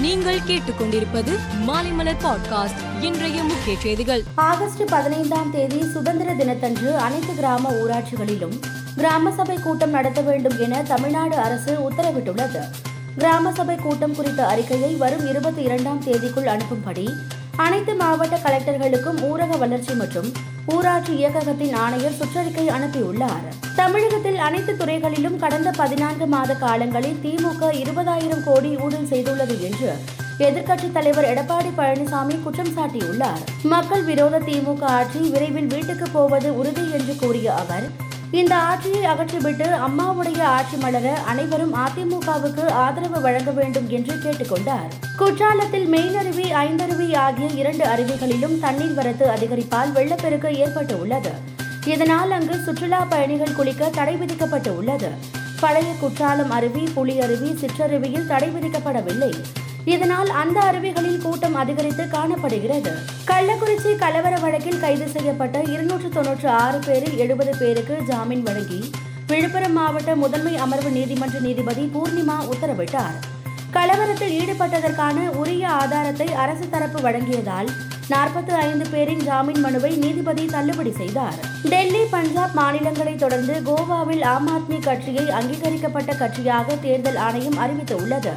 நீங்கள் கேட்டுக்கொண்டிருப்பது மாலைமலர் பாட்காஸ்ட் இன்றைய முக்கிய செய்திகள். ஆகஸ்ட் பதினைந்தாம் தேதி சுதந்திர தினத்தன்று அனைத்து கிராம ஊராட்சிகளிலும் கிராம சபை கூட்டம் நடத்த வேண்டும் என தமிழ்நாடு அரசு உத்தரவிட்டுள்ளது. கிராம சபை கூட்டம் குறித்த அறிக்கையை வரும் இருபத்தி இரண்டாம் தேதிக்குள் அனுப்பும்படி அனைத்து மாவட்ட கலெக்டர்களுக்கும் ஊரக வளர்ச்சி மற்றும் ஊராட்சி இயக்ககத்தின் ஆணையர் சுற்றறிக்கை அனுப்பியுள்ளார். தமிழகத்தில் அனைத்து துறைகளிலும் கடந்த பதினான்கு மாத காலங்களில் திமுக இருபதாயிரம் கோடி ஊழல் செய்துள்ளது என்று எதிர்க்கட்சித் தலைவர் எடப்பாடி பழனிசாமி குற்றம் சாட்டியுள்ளார். மக்கள் விரோத திமுக ஆட்சி விரைவில் வீட்டுக்கு போவது உறுதி என்று கூறிய அவர் இந்த ஆட்சியை அகற்றிவிட்டு அம்மாவுடைய ஆட்சி மலர அனைவரும் அதிமுகவுக்கு ஆதரவு வழங்க வேண்டும் என்று கேட்டுக்கொண்டார். குற்றாலத்தில் மெயினருவி ஐந்தருவி ஆகிய இரண்டு அருவிகளிலும் தண்ணீர் வரத்து அதிகரிப்பால் வெள்ளப்பெருக்கு ஏற்பட்டு உள்ளது இதனால் அங்கு சுற்றுலா பயணிகள் குளிக்க தடை விதிக்கப்பட்டு உள்ளது பழைய குற்றாலம் அருவி புலி அருவி சிற்றருவியில் தடை விதிக்கப்படவில்லை. இதனால் அந்த அருவிகளில் கூட்டம் அதிகரித்து காணப்படுகிறது. கள்ளக்குறிச்சி கலவர வழக்கில் கைது செய்யப்பட்ட இருநூற்று தொன்னூற்று ஆறு பேரில் எழுபது பேருக்கு ஜாமீன் வழங்கி விழுப்புரம் மாவட்ட முதன்மை அமர்வு நீதிமன்ற நீதிபதி பூர்ணிமா உத்தரவிட்டார். கலவரத்தில் ஈடுபட்டதற்கான உரிய ஆதாரத்தை அரசு தரப்பு வழங்கியதால் நாற்பத்தி ஐந்து பேரின் ஜாமீன் மனுவை நீதிபதி தள்ளுபடி செய்தார். டெல்லி பஞ்சாப் மாநிலங்களை தொடர்ந்து கோவாவில் ஆம் ஆத்மி கட்சியை அங்கீகரிக்கப்பட்ட கட்சியாக தேர்தல் ஆணையம் அறிவித்துள்ளது.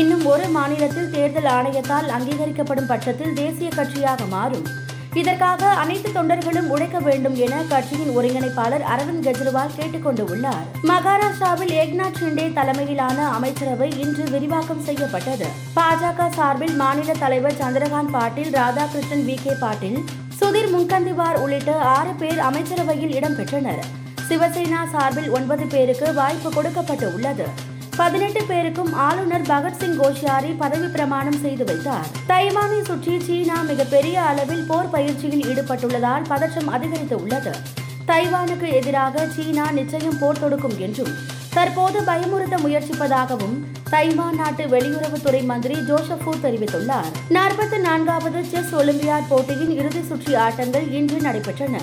இன்னும் ஒரு மாநிலத்தில் தேர்தல் ஆணையத்தால் அங்கீகரிக்கப்படும் பட்சத்தில் தேசிய கட்சியாக மாறும். இதற்காக அனைத்து தொண்டர்களும் உழைக்க வேண்டும் என கட்சியின் ஒருங்கிணைப்பாளர் அரவிந்த் கெஜ்ரிவால் கேட்டுக்கொண்டு உள்ளார் மகாராஷ்டிராவில் ஏக்நாத் ஷிண்டே தலைமையிலான அமைச்சரவை இன்று விரிவாக்கம் செய்யப்பட்டது. பாஜக சார்பில் மாநில தலைவர் சந்திரகாந்த் பாட்டீல் ராதாகிருஷ்ணன் வி கே பாட்டீல் சுதீர் முன்கந்திவார் உள்ளிட்ட ஆறு பேர் அமைச்சரவையில் இடம்பெற்றனர். சிவசேனா சார்பில் ஒன்பது பேருக்கு வாய்ப்பு கொடுக்கப்பட்டு உள்ளது. பதினெட்டு பேருக்கும் ஆளுநர் பகத்சிங் கோஷியாரி பதவி பிரமாணம் செய்து வைத்தார். தைவானை சுற்றி சீனா மிகப்பெரிய அளவில் போர் பயிற்சியில் ஈடுபட்டுள்ளதால் பதற்றம் அதிகரித்து உள்ளது. தைவானுக்கு எதிராக சீனா நிச்சயம் போர் தொடுக்கும் என்றும் தற்போது பயமுறுத்த முயற்சிப்பதாகவும் தைவான் நாட்டு வெளியுறவுத்துறை மந்திரி ஜோசபு தெரிவித்துள்ளார். நாற்பத்தி நான்காவது செஸ் ஒலிம்பியாட் போட்டியின் இறுதி சுற்று ஆட்டங்கள் இன்று நடைபெற்றன.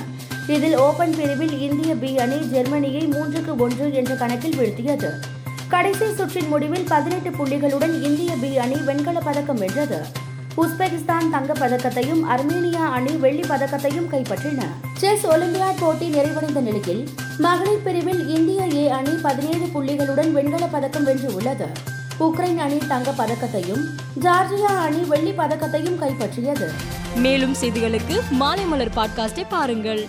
இதில் ஓபன் பிரிவில் இந்திய பி அணி ஜெர்மனியை மூன்றுக்கு ஒன்று என்ற கணக்கில் வீழ்த்தியது. கடைசி சுற்றின் முடிவில் பதினெட்டு புள்ளிகளுடன் இந்திய பி அணி வெண்கலப் பதக்கம் வென்றது. உஸ்பெகிஸ்தான் தங்கப் பதக்கத்தையும் அர்மேனியா அணி வெள்ளி பதக்கத்தையும் கைப்பற்றின. செஸ் ஒலிம்பியாட் போட்டி நிறைவடைந்த நிலையில் மகளிர் பிரிவில் இந்திய ஏ அணி பதினேழு புள்ளிகளுடன் வெண்கலப் பதக்கம் வென்றுள்ளது. உக்ரைன் அணி தங்கப் பதக்கத்தையும் ஜார்ஜியா அணி வெள்ளி பதக்கத்தையும் கைப்பற்றியது. மேலும் செய்திகளுக்கு மாலைமலர் பாட்காஸ்டை பாருங்கள்.